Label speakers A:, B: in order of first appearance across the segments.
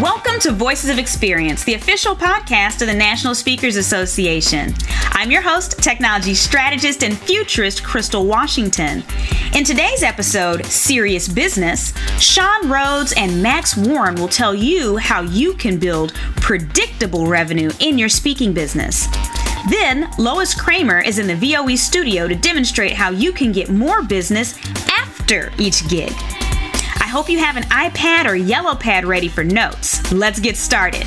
A: Welcome to Voices of Experience, the official podcast of the National Speakers Association. I'm your host, technology strategist and futurist Crystal Washington. In today's episode, Serious Business, Sean Rhodes and Max Warren will tell you how you can build predictable revenue in your speaking business. Then, Lois Creamer is in the VOE studio to demonstrate how you can get more business after each gig hope you have an iPad or yellow pad ready for notes. Let's get started.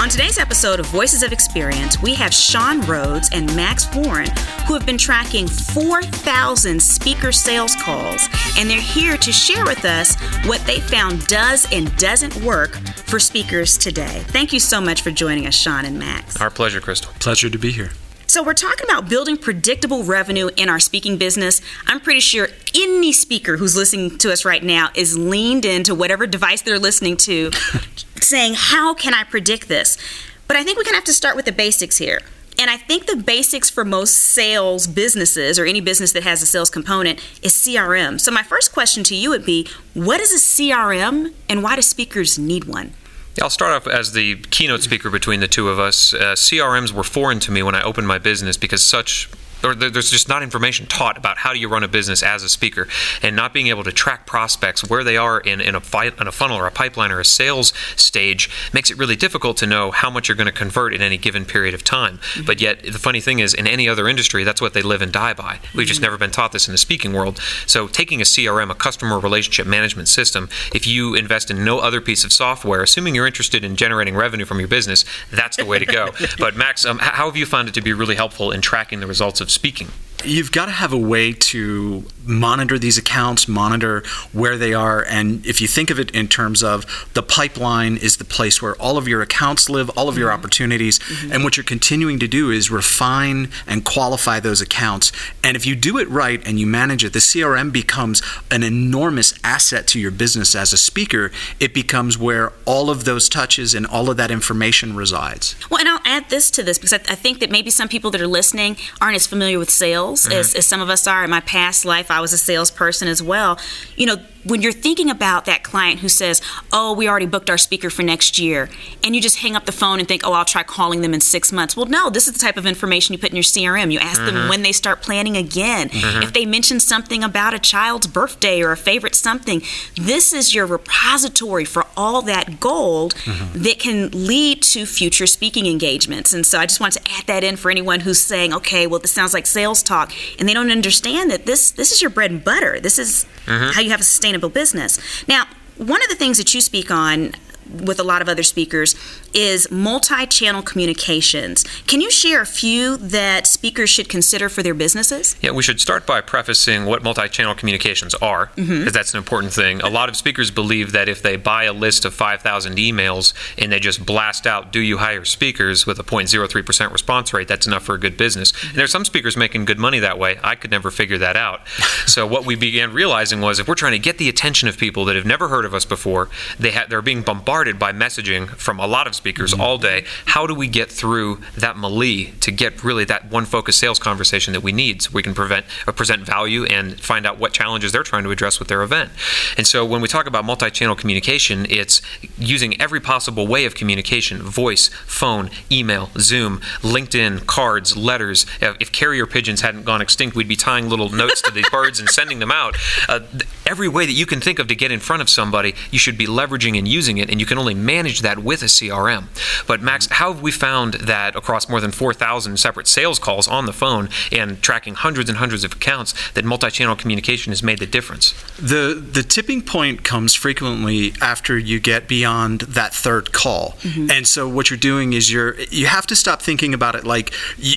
A: On today's episode of Voices of Experience, we have Sean Rhodes and Max Warren, who have been tracking 4,000 speaker sales calls, and they're here to share with us what they found does and doesn't work for speakers today. Thank you so much for joining us, Sean and Max.
B: Our pleasure, Crystal.
C: Pleasure to be here.
A: So, we're talking about building predictable revenue in our speaking business. I'm pretty sure any speaker who's listening to us right now is leaned into whatever device they're listening to, saying, How can I predict this? But I think we kind of have to start with the basics here. And I think the basics for most sales businesses or any business that has a sales component is CRM. So, my first question to you would be what is a CRM and why do speakers need one?
B: I'll start off as the keynote speaker between the two of us. Uh, CRMs were foreign to me when I opened my business because such or there's just not information taught about how do you run a business as a speaker. And not being able to track prospects where they are in, in, a, in a funnel or a pipeline or a sales stage makes it really difficult to know how much you're going to convert in any given period of time. Mm-hmm. but yet the funny thing is in any other industry that's what they live and die by. We've just mm-hmm. never been taught this in the speaking world. So taking a crm a customer relationship management system if you invest in no other piece of software assuming you're interested in generating revenue from your business that's the way to go. But max um, how have you found it to be really helpful in tracking the results of speaking.
C: You've got to have a way to monitor these accounts, monitor where they are, and if you think of it in terms of the pipeline is the place where all of your accounts live, all of your mm-hmm. opportunities, mm-hmm. and what you're continuing to do is refine and qualify those accounts. And if you do it right and you manage it, the CRM becomes an enormous asset to your business as a speaker. It becomes where all of those touches and all of that information resides.
A: Well, and I'll add this to this because I, I think that maybe some people that are listening aren't as familiar with sales sales, mm-hmm. as, as some of us are. In my past life, I was a salesperson as well. You know, when you're thinking about that client who says, "Oh, we already booked our speaker for next year," and you just hang up the phone and think, "Oh, I'll try calling them in six months." Well, no, this is the type of information you put in your CRM. You ask mm-hmm. them when they start planning again. Mm-hmm. If they mention something about a child's birthday or a favorite something, this is your repository for all that gold mm-hmm. that can lead to future speaking engagements. And so, I just want to add that in for anyone who's saying, "Okay, well, this sounds like sales talk," and they don't understand that this this is your bread and butter. This is mm-hmm. how you have a sustainable business. Now, one of the things that you speak on with a lot of other speakers is multi channel communications. Can you share a few that speakers should consider for their businesses?
B: Yeah, we should start by prefacing what multi channel communications are, because mm-hmm. that's an important thing. A lot of speakers believe that if they buy a list of 5,000 emails and they just blast out, Do you hire speakers with a 0.03% response rate, that's enough for a good business. Mm-hmm. And there's some speakers making good money that way. I could never figure that out. so, what we began realizing was if we're trying to get the attention of people that have never heard of us before, they ha- they're being bombarded by messaging from a lot of speakers mm-hmm. all day. How do we get through that melee to get really that one focus sales conversation that we need so we can prevent, uh, present value and find out what challenges they're trying to address with their event? And so when we talk about multi channel communication, it's using every possible way of communication voice, phone, email, Zoom, LinkedIn, cards, letters. If carrier pigeons hadn't gone extinct, we'd be tying little notes to these birds and sending them out. Uh, every way that you can think of to get in front of somebody, you should be leveraging and using it, and you can only manage that with a CRM. But Max, how have we found that across more than 4,000 separate sales calls on the phone and tracking hundreds and hundreds of accounts that multi-channel communication has made the difference?
C: The the tipping point comes frequently after you get beyond that third call. Mm-hmm. And so what you're doing is you're you have to stop thinking about it like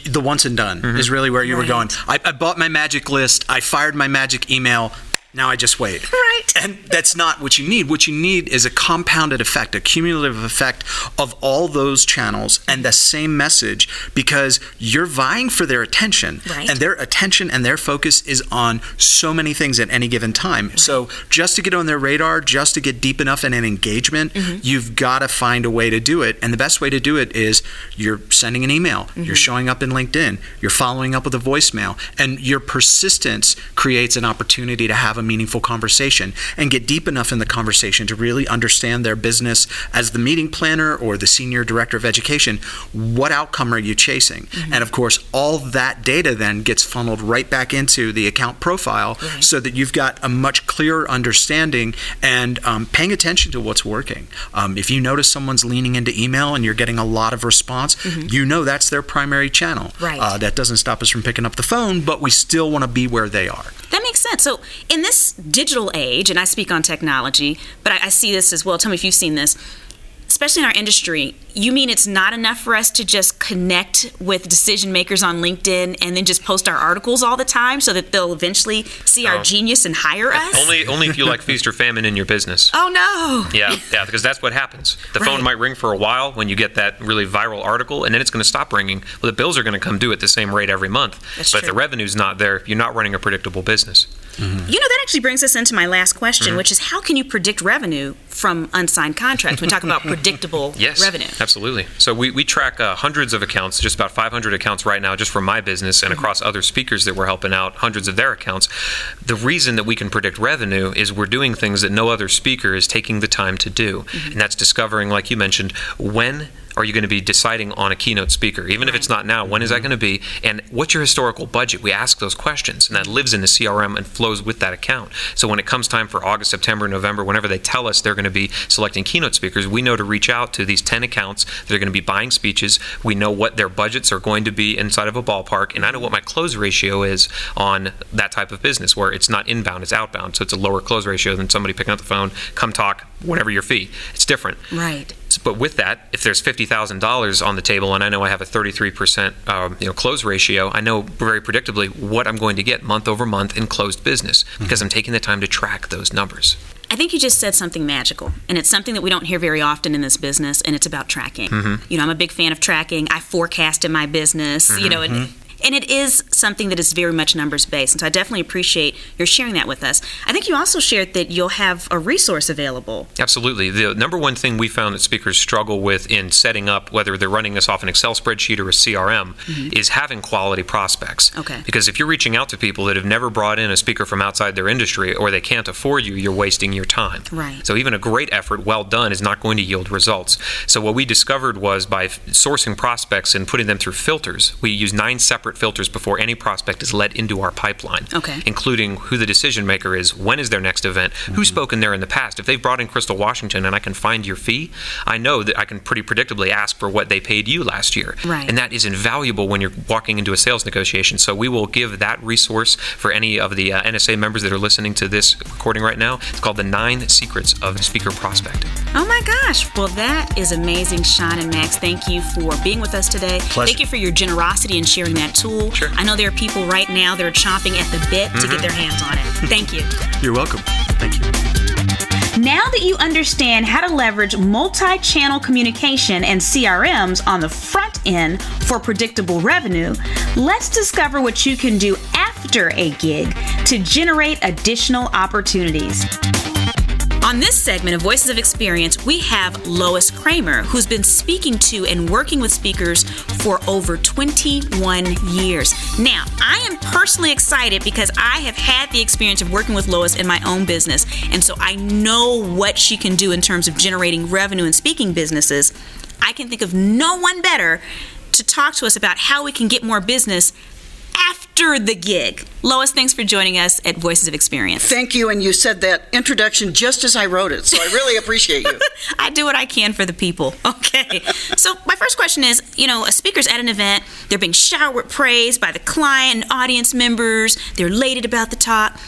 C: the once and done mm-hmm. is really where you right. were going. I, I bought my magic list, I fired my magic email, Now I just wait.
A: Right.
C: And that's not what you need. What you need is a compounded effect, a cumulative effect of all those channels and the same message because you're vying for their attention.
A: Right.
C: And their attention and their focus is on so many things at any given time. So just to get on their radar, just to get deep enough in an engagement,
A: Mm-hmm.
C: you've got to find a way to do it. And the best way to do it is you're sending an email,
A: Mm-hmm.
C: you're showing up in LinkedIn, you're following up with a voicemail, and your persistence creates an opportunity to have a meaningful conversation and get deep enough in the conversation to really understand their business as the meeting planner or the senior director of education. What outcome are you chasing?
A: Mm-hmm.
C: And of course, all that data then gets funneled right back into the account profile so that you've got a much clearer understanding and um, paying attention to what's working. Um, if you notice someone's leaning into email and you're getting a lot of response, you know that's their primary channel.
A: Mm-hmm. Right.
C: Uh, that doesn't stop us from picking up the phone, but we still want to be where they are.
A: That makes sense. So, in this digital age, and I speak on technology, but I, I see this as well. Tell me if you've seen this, especially in our industry. You mean it's not enough for us to just connect with decision makers on LinkedIn and then just post our articles all the time so that they'll eventually see our
B: Oh.
A: genius and hire us?
B: Only, only if you like feast or famine in your business.
A: oh no!
B: Yeah, yeah, because that's what happens. The
A: Right.
B: phone might ring for a while when you get that really viral article, and then it's going to stop ringing. Well, the bills are going to come due at the same rate every month.
A: That's
B: but if the revenue's not there, you're not running a predictable business.
A: You know, that actually brings us into my last question,
B: Mm-hmm.
A: which is how can you predict revenue from unsigned contracts? We talk about predictable
B: Yes,
A: revenue.
B: absolutely. So we, we track uh, hundreds of accounts, just about 500 accounts right now, just for my business and across other speakers that we're helping out, hundreds of their accounts. The reason that we can predict revenue is we're doing things that no other speaker is taking the time to do, and that's discovering, like you mentioned, when are you going to be deciding on a keynote speaker? Even if it's not now, when is that going to be? And what's your historical budget? We ask those questions, and that lives in the CRM and flows with that account. So when it comes time for August, September, November, whenever they tell us they're going to be selecting keynote speakers, we know to reach out to these 10 accounts that are going to be buying speeches. We know what their budgets are going to be inside of a ballpark, and I know what my close ratio is on that type of business where it's not inbound, it's outbound. So it's a lower close ratio than somebody picking up the phone, come talk, whatever your fee. It's different.
A: Right.
B: But with that, if there's fifty thousand dollars on the table, and I know I have a thirty-three percent, um, you know, close ratio, I know very predictably what I'm going to get month over month in closed business mm-hmm. because I'm taking the time to track those numbers.
A: I think you just said something magical, and it's something that we don't hear very often in this business, and it's about tracking. Mm-hmm. You know, I'm a big fan of tracking. I forecast in my business, you know, and, mm-hmm. And it is something that is very much numbers based. And so I definitely appreciate your sharing that with us. I think you also shared that you'll have a resource available.
B: Absolutely. The number one thing we found that speakers struggle with in setting up, whether they're running this off an Excel spreadsheet or a CRM, mm-hmm. is having quality prospects.
A: Okay.
B: Because if you're reaching out to people that have never brought in a speaker from outside their industry or they can't afford you, you're wasting your time.
A: Right.
B: So even a great effort, well done, is not going to yield results. So what we discovered was by sourcing prospects and putting them through filters, we use nine separate filters before any prospect is let into our pipeline.
A: Okay.
B: Including who the decision maker is, when is their next event, who's spoken there in the past. If they've brought in Crystal Washington and I can find your fee, I know that I can pretty predictably ask for what they paid you last year.
A: Right.
B: And that is invaluable when you're walking into a sales negotiation. So we will give that resource for any of the uh, NSA members that are listening to this recording right now. It's called the Nine Secrets of Speaker Prospecting.
A: Oh my gosh. Well, that is amazing, Sean and Max. Thank you for being with us today.
C: Pleasure.
A: Thank you for your generosity in sharing that tool.
B: Sure.
A: I know there are people right now that are chomping at the bit to get mm-hmm. their hands on it. Thank you.
C: You're welcome. Thank you.
A: Now that you understand how to leverage multi channel communication and CRMs on the front end for predictable revenue, let's discover what you can do after a gig to generate additional opportunities. On this segment of Voices of Experience, we have Lois Creamer, who's been speaking to and working with speakers for over 21 years. Now, I am personally excited because I have had the experience of working with Lois in my own business, and so I know what she can do in terms of generating revenue in speaking businesses. I can think of no one better to talk to us about how we can get more business after the gig. Lois, thanks for joining us at Voices of Experience.
D: Thank you, and you said that introduction just as I wrote it, so I really appreciate you.
A: I do what I can for the people. Okay. so my first question is, you know, a speaker's at an event, they're being showered with praise by the client and audience members, they're elated about the talk.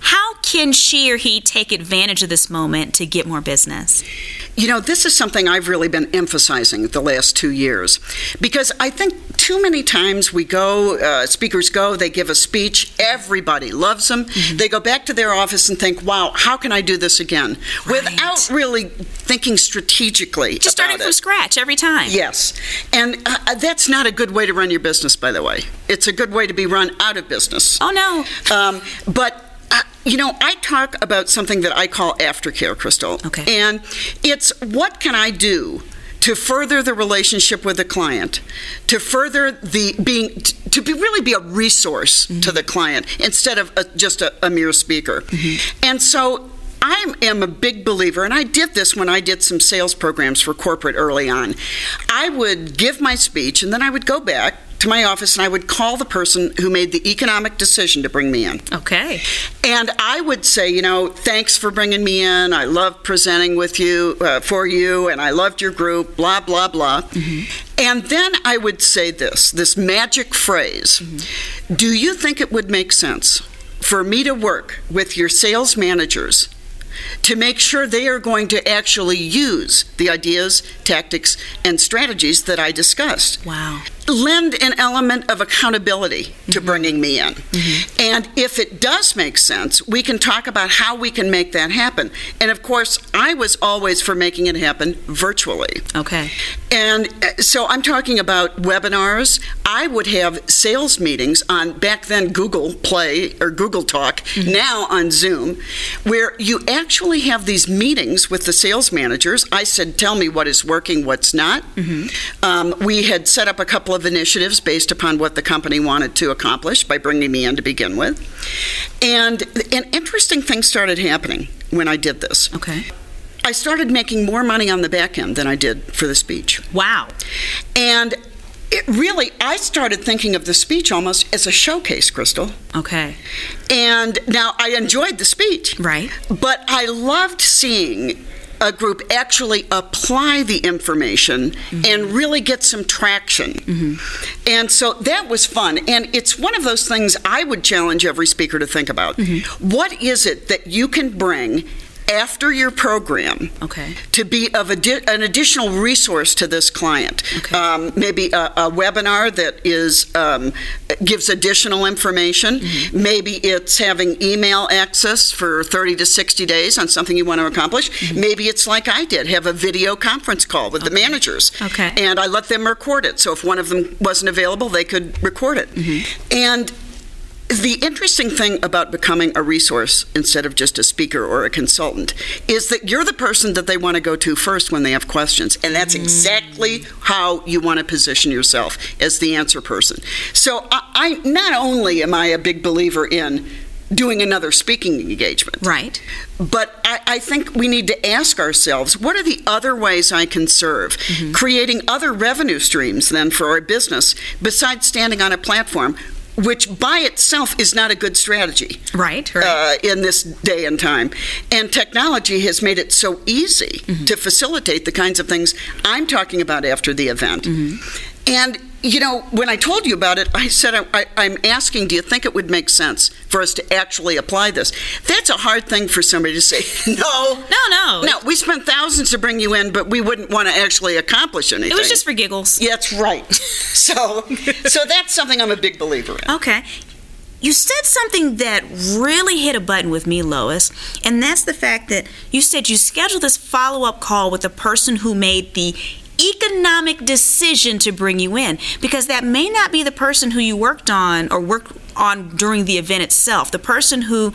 A: How can she or he take advantage of this moment to get more business?
D: You know, this is something I've really been emphasizing the last two years because I think too many times we go, uh, speakers go, they give a speech, everybody loves them.
A: Mm-hmm.
D: They go back to their office and think, wow, how can I do this again? Without really thinking strategically.
A: Just starting from
D: it.
A: scratch every time.
D: Yes. And uh, that's not a good way to run your business, by the way. It's a good way to be run out of business.
A: Oh no.
D: Um, but uh, you know, I talk about something that I call aftercare, Crystal.
A: Okay.
D: And it's what can I do to further the relationship with the client, to further the being, to be really be a resource to the client instead of a, just a, a mere speaker. And so. I am a big believer, and I did this when I did some sales programs for corporate early on. I would give my speech, and then I would go back to my office and I would call the person who made the economic decision to bring me in.
A: Okay.
D: And I would say, you know, thanks for bringing me in. I love presenting with you, uh, for you, and I loved your group, blah, blah, blah. And then I would say this this magic phrase Do you think it would make sense for me to work with your sales managers? To make sure they are going to actually use the ideas, tactics, and strategies that I discussed
A: Wow.
D: lend an element of accountability to mm-hmm. bringing me in. Mm-hmm. And if it does make sense, we can talk about how we can make that happen. And of course, I was always for making it happen virtually.
A: Okay.
D: And uh, so I'm talking about webinars. I would have sales meetings on back then Google Play or Google Talk, now on Zoom, where you actually have these meetings with the sales managers. I said, Tell me what is working, what's not. Um, we had set up a couple of initiatives based upon what the company wanted to accomplish by bringing me in to begin with. And an interesting thing started happening when I did this.
A: Okay.
D: I started making more money on the back end than I did for the speech.
A: Wow.
D: And it really, I started thinking of the speech almost as a showcase, Crystal.
A: Okay.
D: And now I enjoyed the speech.
A: Right.
D: But I loved seeing a group actually apply the information mm-hmm. and really get some traction. Mm-hmm. And so that was fun. And it's one of those things I would challenge every speaker to think about. Mm-hmm. What is it that you can bring after your program
A: Okay.
D: to be of addi- an additional resource to this client.
A: Okay.
D: Um, maybe a, a webinar that is um, gives additional information.
A: Mm-hmm.
D: Maybe it's having email access for 30 to 60 days on something you want to accomplish.
A: Mm-hmm.
D: Maybe it's like I did, have a video conference call with the managers.
A: Okay.
D: And I let them record it. So if one of them wasn't available, they could record it.
A: Mm-hmm.
D: And the interesting thing about becoming a resource instead of just a speaker or a consultant is that you're the person that they want to go to first when they have questions. And that's mm. exactly how you want to position yourself as the answer person. So I, I not only am I a big believer in doing another speaking engagement,
A: Right.
D: but I, I think we need to ask ourselves what are the other ways I can serve? Mm-hmm. Creating other revenue streams then for our business besides standing on a platform, which by itself is not a good strategy
A: Right. Right.
D: uh, in this day and time. And technology has made it so easy to facilitate the kinds of things I'm talking about after the event. And, you know, when I told you about it, I said, I, I, I'm asking, do you think it would make sense for us to actually apply this? That's a hard thing for somebody to say, no.
A: no, no.
D: No, we spent thousands to bring you in, but we wouldn't want to actually accomplish anything.
A: It was just for giggles.
D: Yeah, that's right. So, so that's something I'm a big believer in.
A: Okay. You said something that really hit a button with me, Lois, and that's the fact that you said you scheduled this follow up call with the person who made the economic decision to bring you in because that may not be the person who you worked on or worked on during the event itself. The person who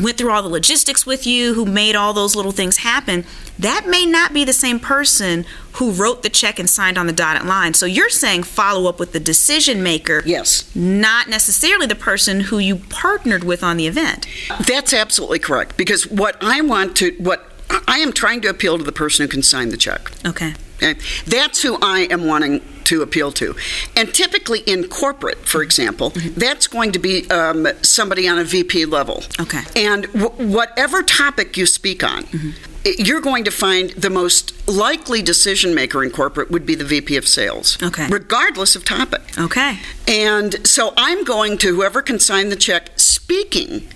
A: went through all the logistics with you, who made all those little things happen, that may not be the same person who wrote the check and signed on the dotted line. So you're saying follow up with the decision maker
D: Yes.
A: not necessarily the person who you partnered with on the event.
D: That's absolutely correct because what I want to what I am trying to appeal to the person who can sign the check.
A: Okay.
D: Okay? That's who I am wanting to appeal to. And typically in corporate, for mm-hmm. example, mm-hmm. that's going to be um, somebody on a VP level.
A: Okay.
D: And w- whatever topic you speak on, mm-hmm. i- you're going to find the most likely decision maker in corporate would be the VP of sales.
A: Okay.
D: Regardless of topic.
A: Okay.
D: And so I'm going to whoever can sign the check speaking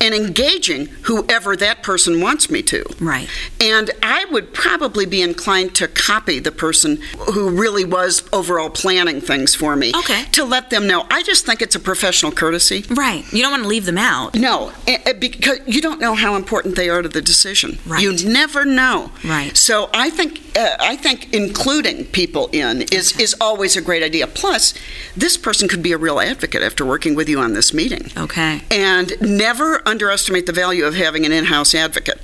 D: and engaging whoever that person wants me to.
A: Right.
D: And I would probably be inclined to copy the person who really was overall planning things for me.
A: Okay.
D: To let them know. I just think it's a professional courtesy.
A: Right. You don't want to leave them out.
D: No, because you don't know how important they are to the decision.
A: Right.
D: You never know.
A: Right.
D: So I think uh, I think including people in is is always a great idea. Plus, this person could be a real advocate after working with you on this meeting.
A: Okay.
D: And never underestimate the value of having an in-house advocate.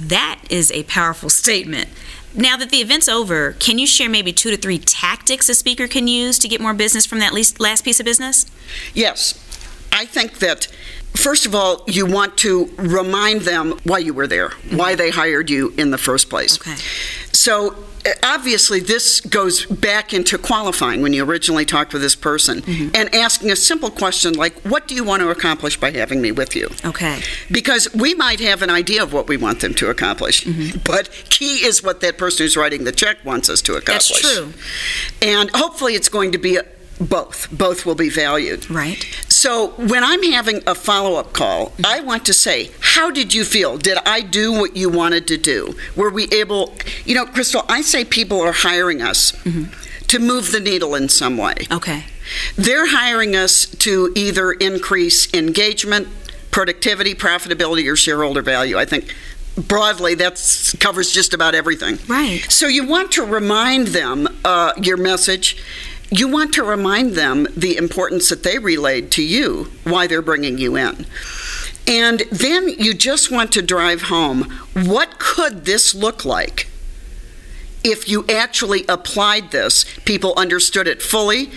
A: That is a powerful statement. Now that the event's over, can you share maybe two to three tactics a speaker can use to get more business from that least last piece of business?
D: Yes, I think that. First of all, you want to remind them why you were there, why they hired you in the first place.
A: Okay.
D: So uh, obviously, this goes back into qualifying when you originally talked with this person and asking a simple question like, What do you want to accomplish by having me with you?
A: Okay.
D: Because we might have an idea of what we want them to accomplish, but key is what that person who's writing the check wants us to accomplish.
A: That's true.
D: And hopefully, it's going to be both. Both will be valued.
A: Right.
D: So when I'm having a follow up call, I want to say, How did you feel? Did I do what you wanted to do? Were we able, you know, Crystal, I say people are hiring us to move the needle in some way.
A: Okay.
D: They're hiring us to either increase engagement, productivity, profitability, or shareholder value. I think broadly that covers just about everything.
A: Right.
D: So you want to remind them uh, your message. You want to remind them the importance that they relayed to you, why they're bringing you in. And then you just want to drive home what could this look like if you actually applied this, people understood it fully,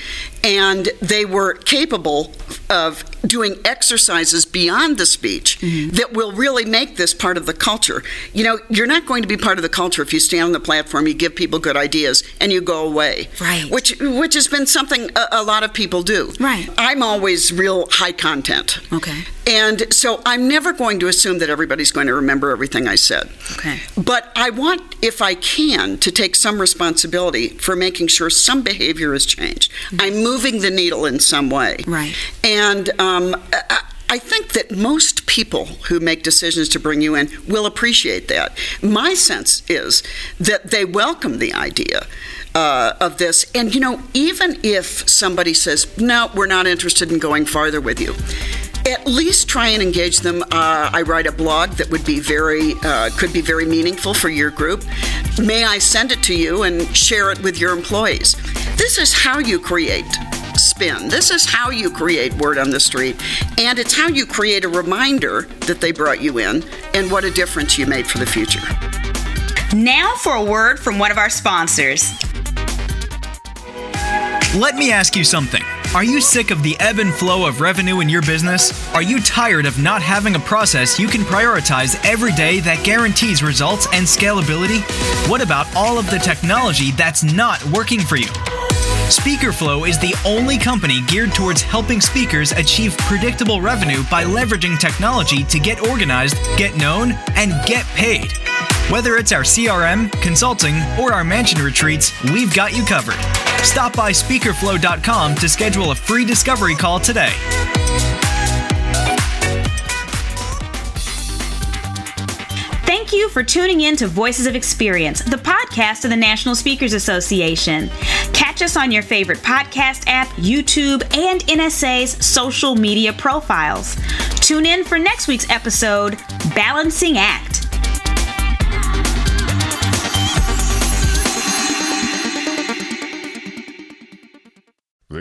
D: and they were capable of doing exercises beyond the speech mm-hmm. that will really make this part of the culture. You know, you're not going to be part of the culture if you stand on the platform, you give people good ideas, and you go away.
A: Right.
D: Which which has been something a, a lot of people do.
A: Right.
D: I'm always real high content.
A: Okay.
D: And so I'm never going to assume that everybody's going to remember everything I said.
A: Okay.
D: But I want, if I can, to take some responsibility for making sure some behavior has changed. Mm-hmm. I'm moving the needle in some way.
A: Right.
D: And um, I, I think that most people who make decisions to bring you in will appreciate that. My sense is that they welcome the idea. Uh, of this, and you know, even if somebody says, No, we're not interested in going farther with you, at least try and engage them. Uh, I write a blog that would be very, uh, could be very meaningful for your group. May I send it to you and share it with your employees? This is how you create spin. This is how you create word on the street, and it's how you create a reminder that they brought you in and what a difference you made for the future.
A: Now for a word from one of our sponsors.
E: Let me ask you something. Are you sick of the ebb and flow of revenue in your business? Are you tired of not having a process you can prioritize every day that guarantees results and scalability? What about all of the technology that's not working for you? SpeakerFlow is the only company geared towards helping speakers achieve predictable revenue by leveraging technology to get organized, get known, and get paid. Whether it's our CRM, consulting, or our mansion retreats, we've got you covered. Stop by speakerflow.com to schedule a free discovery call today.
A: Thank you for tuning in to Voices of Experience, the podcast of the National Speakers Association. Catch us on your favorite podcast app, YouTube, and NSA's social media profiles. Tune in for next week's episode Balancing Act.